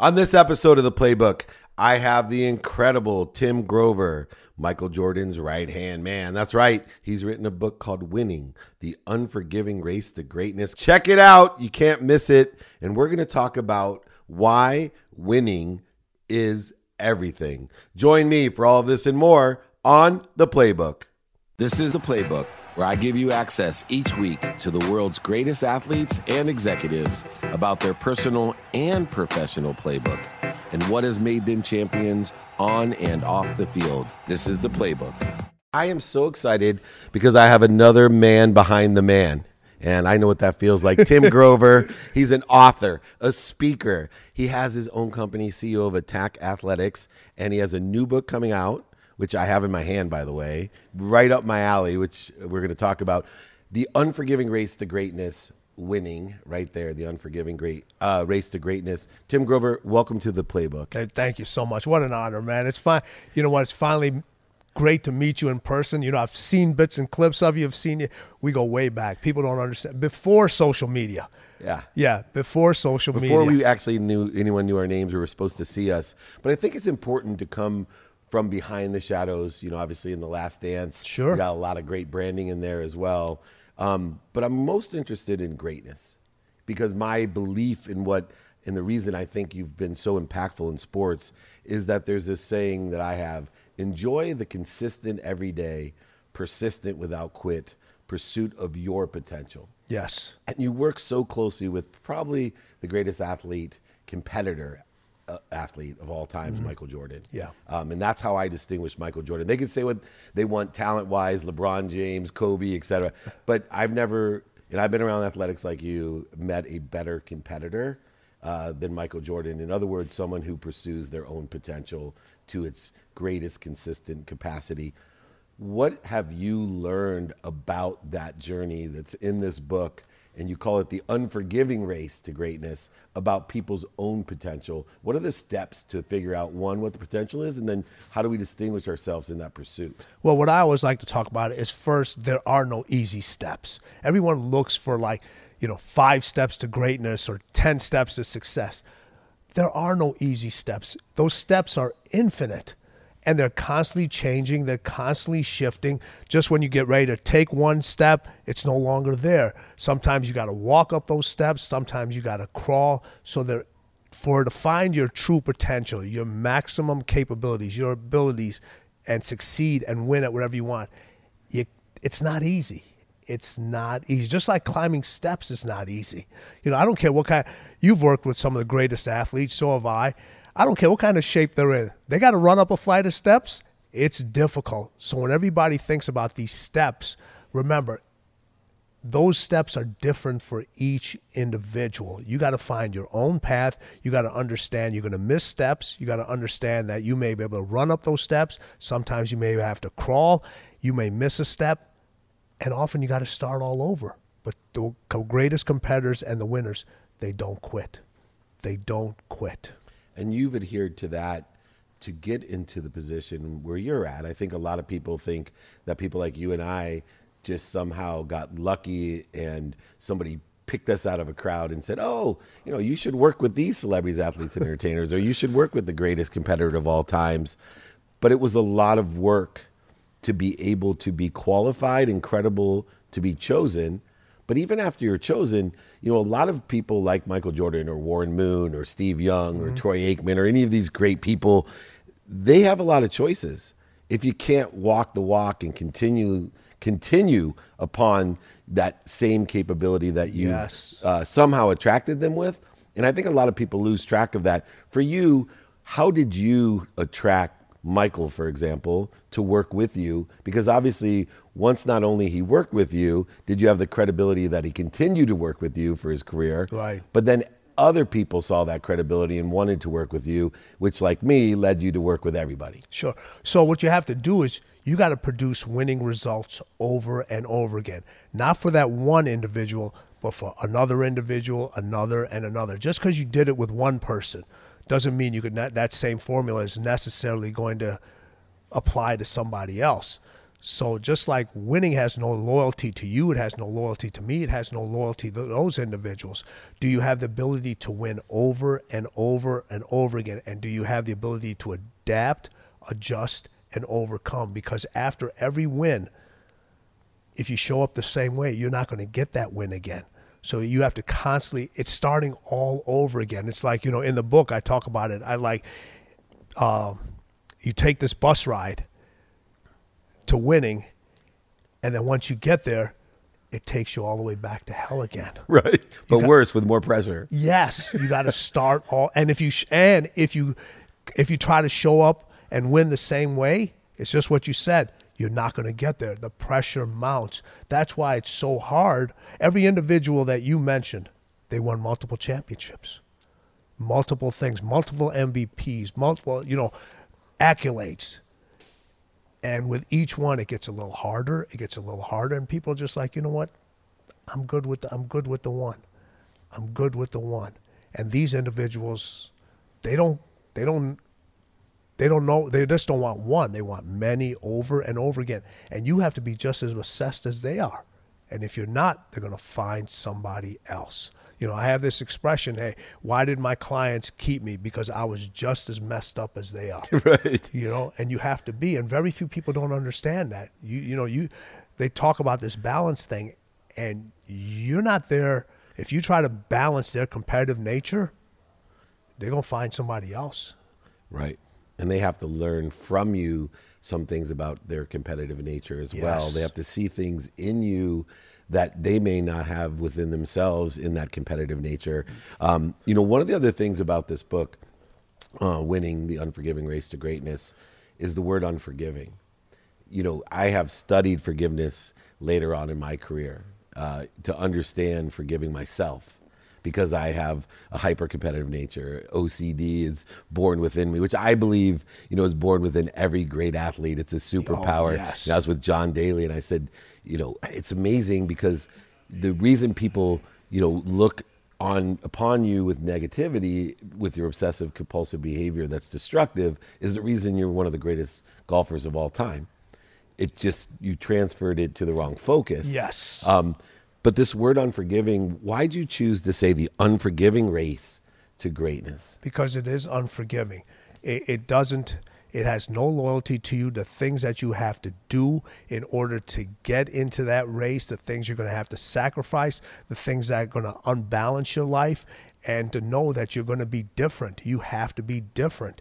On this episode of the Playbook, I have the incredible Tim Grover, Michael Jordan's right hand man. That's right. He's written a book called Winning The Unforgiving Race to Greatness. Check it out. You can't miss it. And we're going to talk about why winning is everything. Join me for all of this and more on the Playbook. This is the Playbook where I give you access each week to the world's greatest athletes and executives about their personal and professional playbook and what has made them champions on and off the field. This is the playbook. I am so excited because I have another man behind the man. And I know what that feels like. Tim Grover, he's an author, a speaker. He has his own company, CEO of Attack Athletics, and he has a new book coming out which I have in my hand, by the way, right up my alley, which we're going to talk about. The Unforgiving Race to Greatness winning right there, the Unforgiving Great uh, Race to Greatness. Tim Grover, welcome to the playbook. Hey, thank you so much. What an honor, man. It's fine. You know what? It's finally great to meet you in person. You know, I've seen bits and clips of you. I've seen you. We go way back. People don't understand. Before social media. Yeah. Yeah, before social Before media. Before we actually knew anyone knew our names or were supposed to see us. But I think it's important to come from behind the shadows. You know, obviously in the Last Dance, Sure. got a lot of great branding in there as well. Um, but I'm most interested in greatness because my belief in what and the reason I think you've been so impactful in sports is that there's this saying that I have: enjoy the consistent, everyday, persistent without quit pursuit of your potential yes. and you work so closely with probably the greatest athlete, competitor uh, athlete of all times, Michael Jordan. Yeah. Um, and that's how I distinguish Michael Jordan. They can say what they want talent wise, LeBron James, Kobe, et cetera. But I've never, and I've been around athletics like you, met a better competitor uh, than Michael Jordan. In other words, someone who pursues their own potential to its greatest consistent capacity. What have you learned about that journey that's in this book? And you call it the unforgiving race to greatness about people's own potential. What are the steps to figure out one, what the potential is, and then how do we distinguish ourselves in that pursuit? Well, what I always like to talk about is first, there are no easy steps. Everyone looks for like, you know, five steps to greatness or 10 steps to success. There are no easy steps. Those steps are infinite and they're constantly changing, they're constantly shifting. Just when you get ready to take one step, it's no longer there. Sometimes you got to walk up those steps, sometimes you got to crawl. So they're for to find your true potential, your maximum capabilities, your abilities, and succeed and win at whatever you want, you, it's not easy. It's not easy. Just like climbing steps is not easy. You know, I don't care what kind. You've worked with some of the greatest athletes, so have I. I don't care what kind of shape they're in. They got to run up a flight of steps. It's difficult. So when everybody thinks about these steps, remember those steps are different for each individual. You got to find your own path. You got to understand you're going to miss steps. You got to understand that you may be able to run up those steps. Sometimes you may have to crawl. You may miss a step. And often you got to start all over. But the greatest competitors and the winners, they don't quit. They don't quit. And you've adhered to that to get into the position where you're at. I think a lot of people think that people like you and I just somehow got lucky and somebody picked us out of a crowd and said, "Oh, you know, you should work with these celebrities, athletes, and entertainers, or you should work with the greatest competitor of all times." But it was a lot of work to be able to be qualified and credible to be chosen. But even after you're chosen, you know, a lot of people like Michael Jordan or Warren Moon or Steve Young or Troy Aikman or any of these great people, they have a lot of choices. If you can't walk the walk and continue continue upon that same capability that you Yes. uh, somehow attracted them with, and I think a lot of people lose track of that. For you, how did you attract Michael, for example, to work with you? Because obviously, once not only he worked with you, did you have the credibility that he continued to work with you for his career, Right. But then other people saw that credibility and wanted to work with you, which, like me, led you to work with everybody. Sure. So what you have to do is you got to produce winning results over and over again. Not for that one individual, but for another individual, another and another. Just because you did it with one person doesn't mean you could not, that same formula is necessarily going to apply to somebody else. So just like winning has no loyalty to you, it has no loyalty to me, it has no loyalty to those individuals. Do you have the ability to win over and over and over again? And do you have the ability to adapt, adjust, and overcome? Because after every win, if you show up the same way, you're not going to get that win again. So you have to constantly, it's starting all over again. It's like, you know, in the book, I talk about it. I like, uh, you take this bus ride to winning, and then once you get there, it takes you all the way back to hell again. Right. But got- worse with more pressure. Yes, you got to start all. And if you sh- and if you if you try to show up and win the same way, it's just what you said. You're not going to get there. The pressure mounts. That's why it's so hard. Every individual that you mentioned, they won multiple championships, multiple things, multiple MVPs, multiple you know accolades. And with each one, it gets a little harder. It gets a little harder, and people are just like, you know what? I'm good with the, I'm good with the one. I'm good with the one. And these individuals, they don't they don't they don't know they just don't want one. They want many over and over again. And you have to be just as obsessed as they are. And if you're not, they're gonna find somebody else. You know, I have this expression, hey, why did my clients keep me? Because I was just as messed up as they are right. you know and you have to be and very few people don't understand that you you know you they talk about this balance thing and you're not there if you try to balance their competitive nature they're going to find somebody else Right. And they have to learn from you some things about their competitive nature as well. They have to see things in you that they may not have within themselves in that competitive nature. Um, you know, one of the other things about this book, uh, Winning the Unforgiving Race to Greatness, is the word unforgiving. You know, I have studied forgiveness later on in my career uh, to understand forgiving myself because I have a hyper competitive nature. OCD is born within me, which I believe, you know, is born within every great athlete. It's a superpower. yes. And I was with John Daly and I said, you know, it's amazing because the reason people, you know, look on upon you with negativity with your obsessive compulsive behavior that's destructive is the reason you're one of the greatest golfers of all time. It just you transferred it to the wrong focus. Yes. Um, but this word unforgiving, why'd you choose to say the unforgiving race to greatness? because it is unforgiving. It, it doesn't. It has no loyalty to you. The things that you have to do in order to get into that race, the things you're going to have to sacrifice, the things that are going to unbalance your life, and to know that you're going to be different. You have to be different.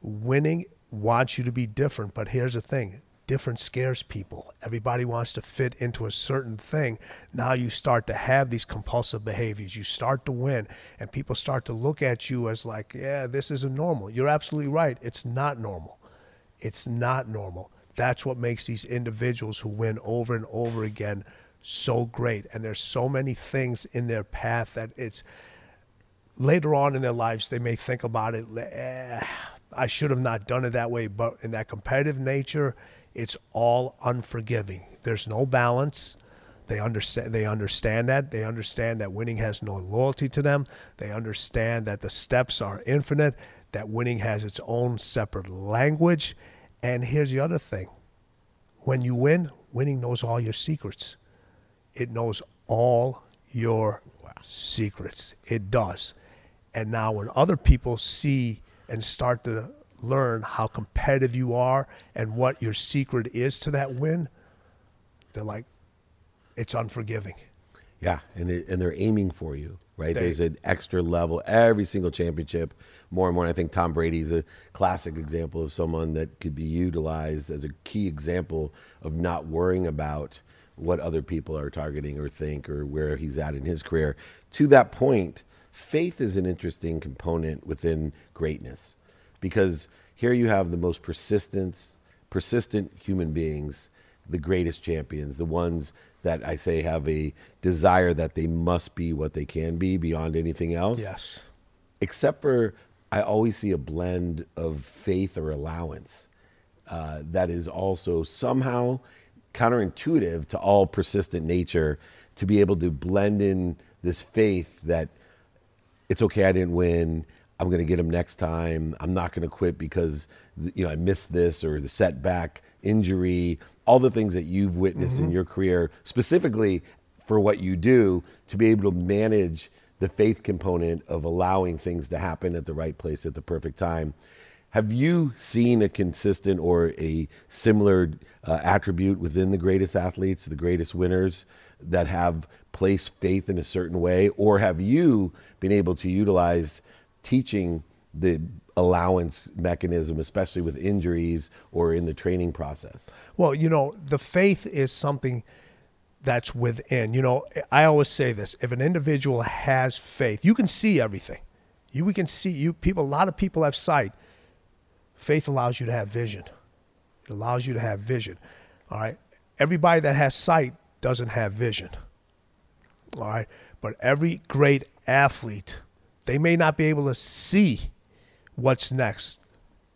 Winning wants you to be different, but here's the thing different scares people. Everybody wants to fit into a certain thing. Now you start to have these compulsive behaviors. You start to win, and people start to look at you as like, yeah, this isn't normal. You're absolutely right. It's not normal. It's not normal. That's what makes these individuals who win over and over again so great. And there's so many things in their path that it's later on in their lives they may think about it eh, i should have not done it that way but in that competitive nature it's all unforgiving. There's no balance. They understand they understand that. They understand that winning has no loyalty to them. They understand that the steps are infinite that winning has its own separate language. And here's the other thing. When you win winning knows all your secrets. It knows all your secrets. It does. And now when other people see and start to learn how competitive you are and what your secret is to that win, they're like, it's unforgiving. Yeah, and it, and they're aiming for you, right? They- There's an extra level every single championship, more and more. And I think Tom Brady's a classic example of someone that could be utilized as a key example of not worrying about what other people are targeting or think or where he's at in his career. To that point, faith is an interesting component within greatness because here you have the most persistent, persistent human beings the greatest champions, the ones that I say have a desire that they must be what they can be beyond anything else. Yes. Except for, I always see a blend of faith or allowance uh, that is also somehow counterintuitive to all persistent nature to be able to blend in this faith that it's okay I didn't win. I'm going to get him next time. I'm not going to quit because you know I missed this or the setback, injury, all the things that you've witnessed in your career, specifically for what you do, to be able to manage the faith component of allowing things to happen at the right place at the perfect time. Have you seen a consistent or a similar uh, attribute within the greatest athletes, the greatest winners that have placed faith in a certain way? Or have you been able to utilize teaching the allowance mechanism, especially with injuries or in the training process? Well, you know, the faith is something that's within. You know, I always say this: if an individual has faith, you can see everything. You we can see you people. A lot of people have sight. Faith allows you to have vision. It allows you to have vision. All right. Everybody that has sight doesn't have vision. All right. But every great athlete, they may not be able to see what's next,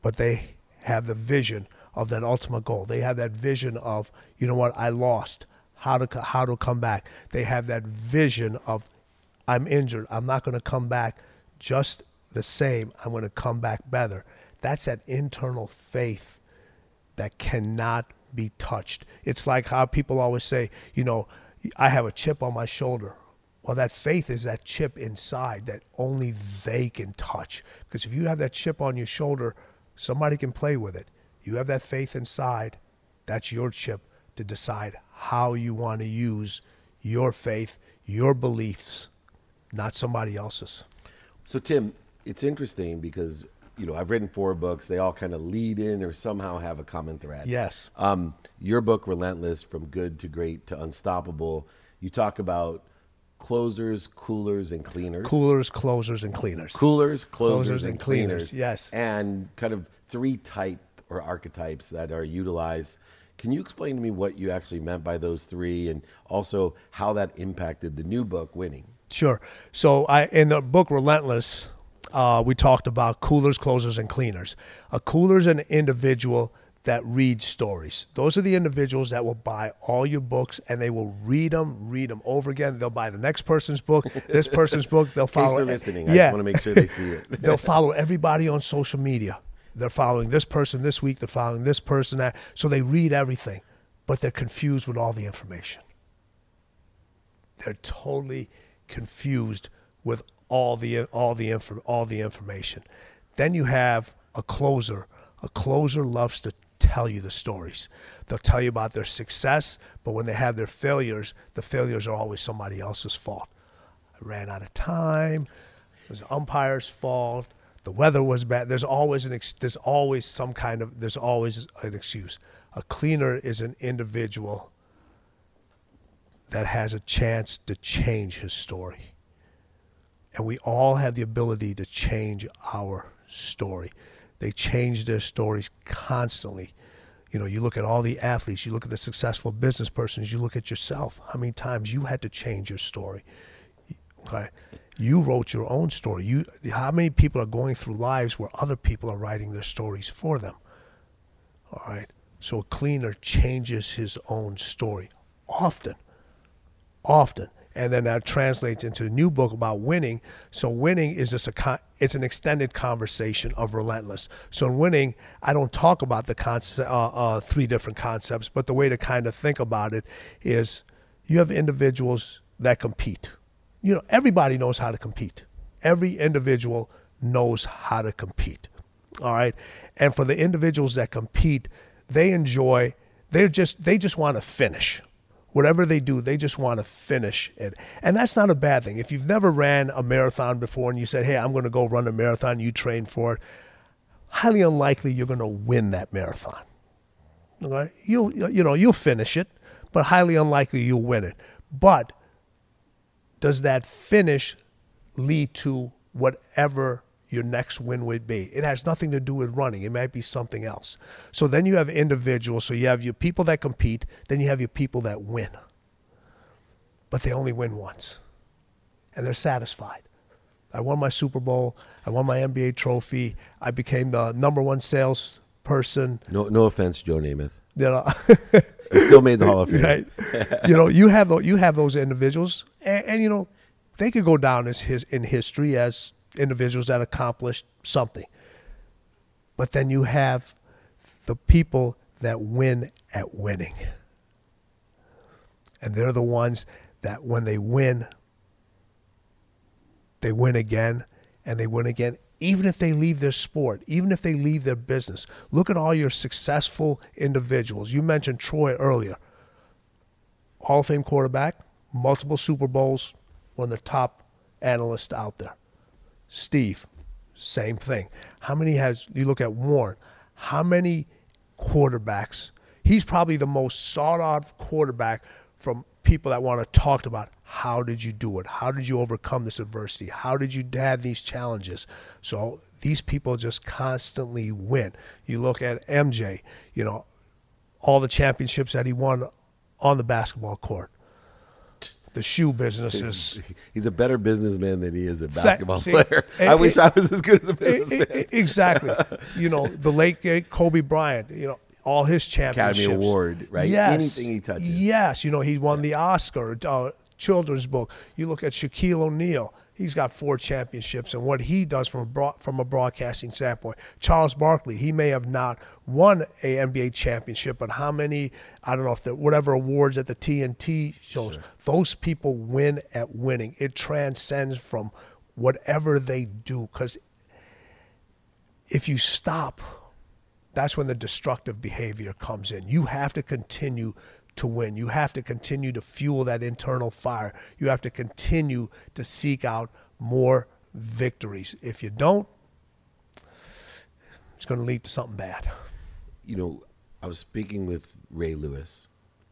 but they have the vision of that ultimate goal. They have that vision of, you know what, I lost, how to how to come back. They have that vision of, I'm injured, I'm not going to come back just the same. I'm going to come back better. That's that internal faith that cannot be touched. It's like how people always say, you know, I have a chip on my shoulder. Well, that faith is that chip inside that only they can touch. Because if you have that chip on your shoulder, somebody can play with it. You have that faith inside, that's your chip to decide how you want to use your faith, your beliefs, not somebody else's. So, Tim, it's interesting because you know I've written four books. They all kind of lead in or somehow have a common thread. Yes. Um, your book, Relentless: From Good to Great to Unstoppable. You talk about closers, coolers, and cleaners. Coolers, closers, and cleaners. Coolers, closers, Closers and, and cleaners. cleaners, yes. And kind of three type or archetypes that are utilized. Can you explain to me what you actually meant by those three, and also how that impacted the new book, Winning? Sure. So I in the book Relentless, uh, we talked about coolers, closers, and cleaners. A cooler is an individual that read stories. Those are the individuals that will buy all your books and they will read them, read them over again. They'll buy the next person's book, this person's book. They'll In case follow. they're listening, I yeah, just want to make sure they see it. they'll follow everybody on social media. They're following this person this week. They're following this person that. So they read everything, but they're confused with all the information. They're totally confused with all the all the inf- all the information. Then you have a closer. A closer loves to tell you the stories. They'll tell you about their success, but when they have their failures, the failures are always somebody else's fault. I ran out of time. It was the umpire's fault. The weather was bad. There's always an ex- there's always some kind of there's always an excuse. A cleaner is an individual that has a chance to change his story. And we all have the ability to change our story. They change their stories constantly. You know, you look at all the athletes, you look at the successful business persons, you look at yourself. How many times you had to change your story? Okay. You wrote your own story. You how many people are going through lives where other people are writing their stories for them? All right. So a cleaner changes his own story often. Often. And then that translates into the new book about winning. So winning is just a con- it's an extended conversation of relentless. So in winning, I don't talk about the concept, uh, uh, three different concepts, but the way to kind of think about it is you have individuals that compete. You know, everybody knows how to compete. Every individual knows how to compete. All right. And for the individuals that compete, they enjoy, they're just, they just want to finish. Whatever they do, they just want to finish it. And that's not a bad thing. If you've never ran a marathon before and you said, hey, I'm going to go run a marathon, you train for it, highly unlikely you're going to win that marathon. Okay? You'll, you know, you'll finish it, but highly unlikely you'll win it. But does that finish lead to whatever your next win would be? It has nothing to do with running. It might be something else. So then you have individuals. So you have your people that compete, then you have your people that win. But they only win once. And they're satisfied. I won my Super Bowl. I won my NBA trophy. I became the number one salesperson. No, no offense, Joe Namath. You know, He still made the Hall of Fame. right? you know, you have those, you have those individuals, and, and you know, they could go down as his in history as individuals that accomplished something. But then you have the people that win at winning. And they're the ones that when they win, they win again and they win again, even if they leave their sport, even if they leave their business. Look at all your successful individuals. You mentioned Troy earlier. Hall of Fame quarterback, multiple Super Bowls, one of the top analysts out there. Steve, same thing. How many has you look at Warren? How many quarterbacks? He's probably the most sought out quarterback from people that want to talk about how did you do it? How did you overcome this adversity? How did you have these challenges? So these people just constantly win. You look at MJ, you know, all the championships that he won on the basketball court. The shoe business is. He's a better businessman than he is a basketball See, player. It, I wish it, I was as good as a businessman. It, exactly. you know, the late Kobe Bryant, you know, all his championships. Academy Award, right? Yes. Anything he touches. Yes. You know, he won the Oscar. Uh, children's book. You look at Shaquille O'Neal. He's got four championships, and what he does from a broad, from a broadcasting standpoint. Charles Barkley, he may have not won a NBA championship, but how many? I don't know if the whatever awards at the TNT shows. Sure. Those people win at winning. It transcends from whatever they do. Because if you stop, that's when the destructive behavior comes in. You have to continue to win. You have to continue to fuel that internal fire. You have to continue to seek out more victories. If you don't, it's going to lead to something bad. You know, I was speaking with Ray Lewis,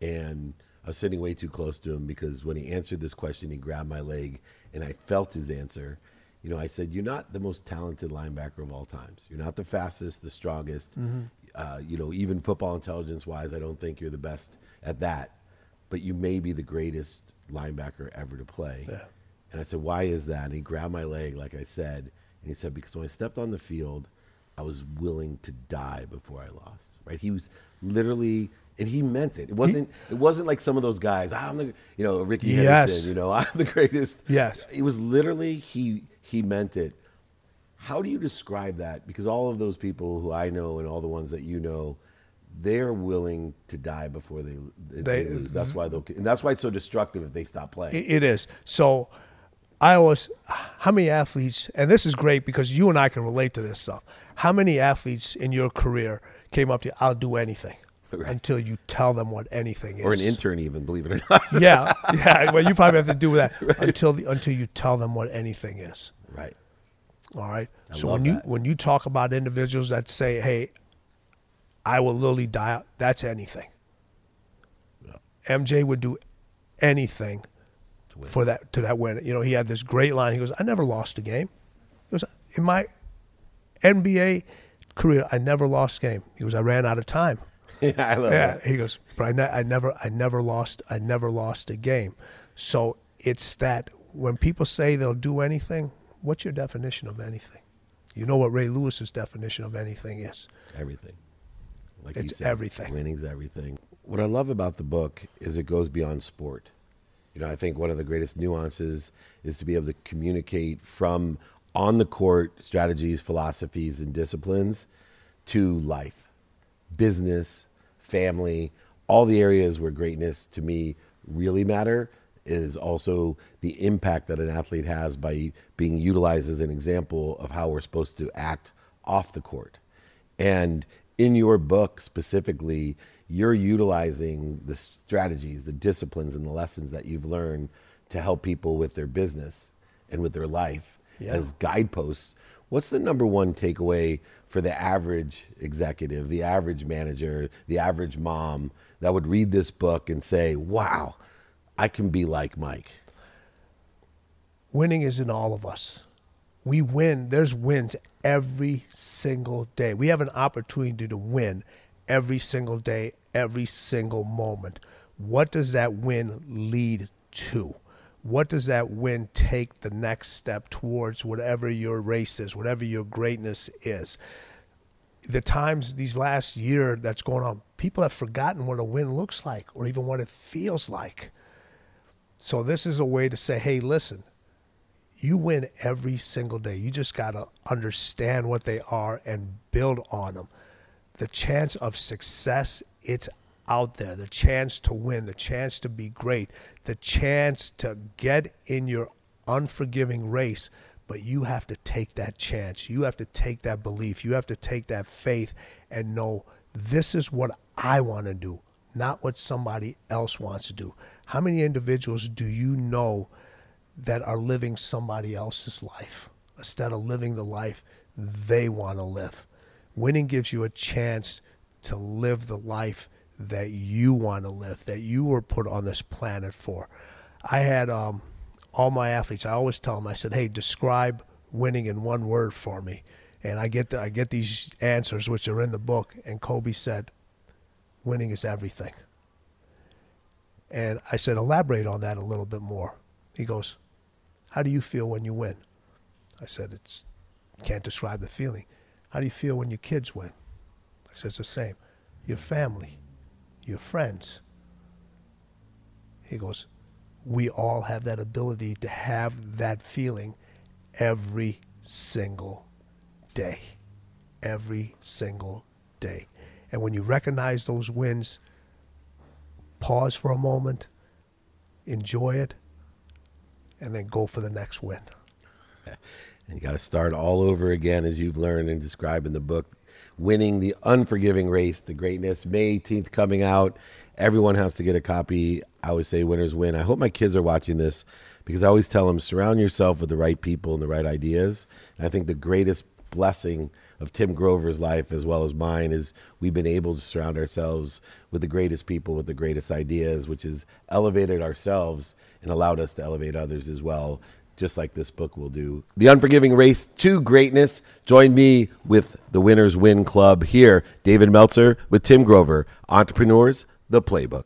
and I was sitting way too close to him because when he answered this question, he grabbed my leg, and I felt his answer. You know, I said, "You're not the most talented linebacker of all times. You're not the fastest, the strongest. Mm-hmm. Uh, you know, even football intelligence wise, I don't think you're the best at that, but you may be the greatest linebacker ever to play. Yeah. And I said, why is that? And he grabbed my leg, like I said, and he said, because when I stepped on the field, I was willing to die before I lost. Right? He was literally, and he meant it. It wasn't. It wasn't like some of those guys. Ah, I'm the, you know, Rickey yes. Henderson. You know, I'm the greatest. Yes. It was literally he. He meant it. How do you describe that? Because all of those people who I know and all the ones that you know, they're willing to die before they, they, they lose. That's why they'll, and that's why it's so destructive if they stop playing. It is. So I always, how many athletes, and this is great because you and I can relate to this stuff. How many athletes in your career came up to you, I'll do anything? Right. Until you tell them what anything is, or an intern, even believe it or not. yeah, yeah. Well, you probably have to do that right. until the, until you tell them what anything is. Right. All right. I so when that. you when you talk about individuals that say, "Hey, I will literally die out. That's anything. Yeah. MJ would do anything for that to that win. You know, he had this great line. He goes, "I never lost a game." He goes, "In my NBA career, I never lost a game." He goes, "I ran out of time." yeah, I love yeah. That. He goes, "But I, ne- I never, I never lost, I never lost a game." So it's that when people say they'll do anything, what's your definition of anything? You know what Ray Lewis's definition of anything is? Everything. Like it's said, everything. Winning's everything. What I love about the book is it goes beyond sport. You know, I think one of the greatest nuances is to be able to communicate from on the court strategies, philosophies, and disciplines to life, business, family, all the areas where greatness to me really matter is also the impact that an athlete has by being utilized as an example of how we're supposed to act off the court. And in your book specifically, you're utilizing the strategies, the disciplines, and the lessons that you've learned to help people with their business and with their life yeah. as guideposts. What's the number one takeaway for the average executive, the average manager, the average mom that would read this book and say, wow, I can be like Mike? Winning is in all of us. We win. There's wins every single day. We have an opportunity to win every single day, every single moment. What does that win lead to? What does that win take the next step towards whatever your race is, whatever your greatness is? The times these last year that's going on, people have forgotten what a win looks like or even what it feels like. So this is a way to say, hey, listen, you win every single day. You just got to understand what they are and build on them. The chance of success, it's out there, the chance to win, the chance to be great, the chance to get in your unforgiving race. But you have to take that chance. You have to take that belief. You have to take that faith and know this is what I want to do, not what somebody else wants to do. How many individuals do you know that are living somebody else's life instead of living the life they want to live? Winning gives you a chance to live the life that you want to live, that you were put on this planet for. I had um, all my athletes. I always tell them, I said, "Hey, describe winning in one word for me." And I get the, I get these answers, which are in the book. And Kobe said, "Winning is everything." And I said, "Elaborate on that a little bit more." He goes, "How do you feel when you win?" I said, "It's can't describe the feeling. How do you feel when your kids win?" I said, "It's the same. Your family, your friends." He goes, we all have that ability to have that feeling every single day. Every single day. And when you recognize those wins, pause for a moment, enjoy it, and then go for the next win. And you got to start all over again, as you've learned and described in the book. Winning the Unforgiving Race to Greatness, May 18th coming out. Everyone has to get a copy. I always say winners win. I hope my kids are watching this because I always tell them surround yourself with the right people and the right ideas. And I think the greatest blessing of Tim Grover's life as well as mine is we've been able to surround ourselves with the greatest people with the greatest ideas, which has elevated ourselves and allowed us to elevate others as well just like this book will do. The Unforgiving Race to Greatness. Join me with the Winners Win Club here. David Meltzer with Tim Grover, Entrepreneurs, the Playbook.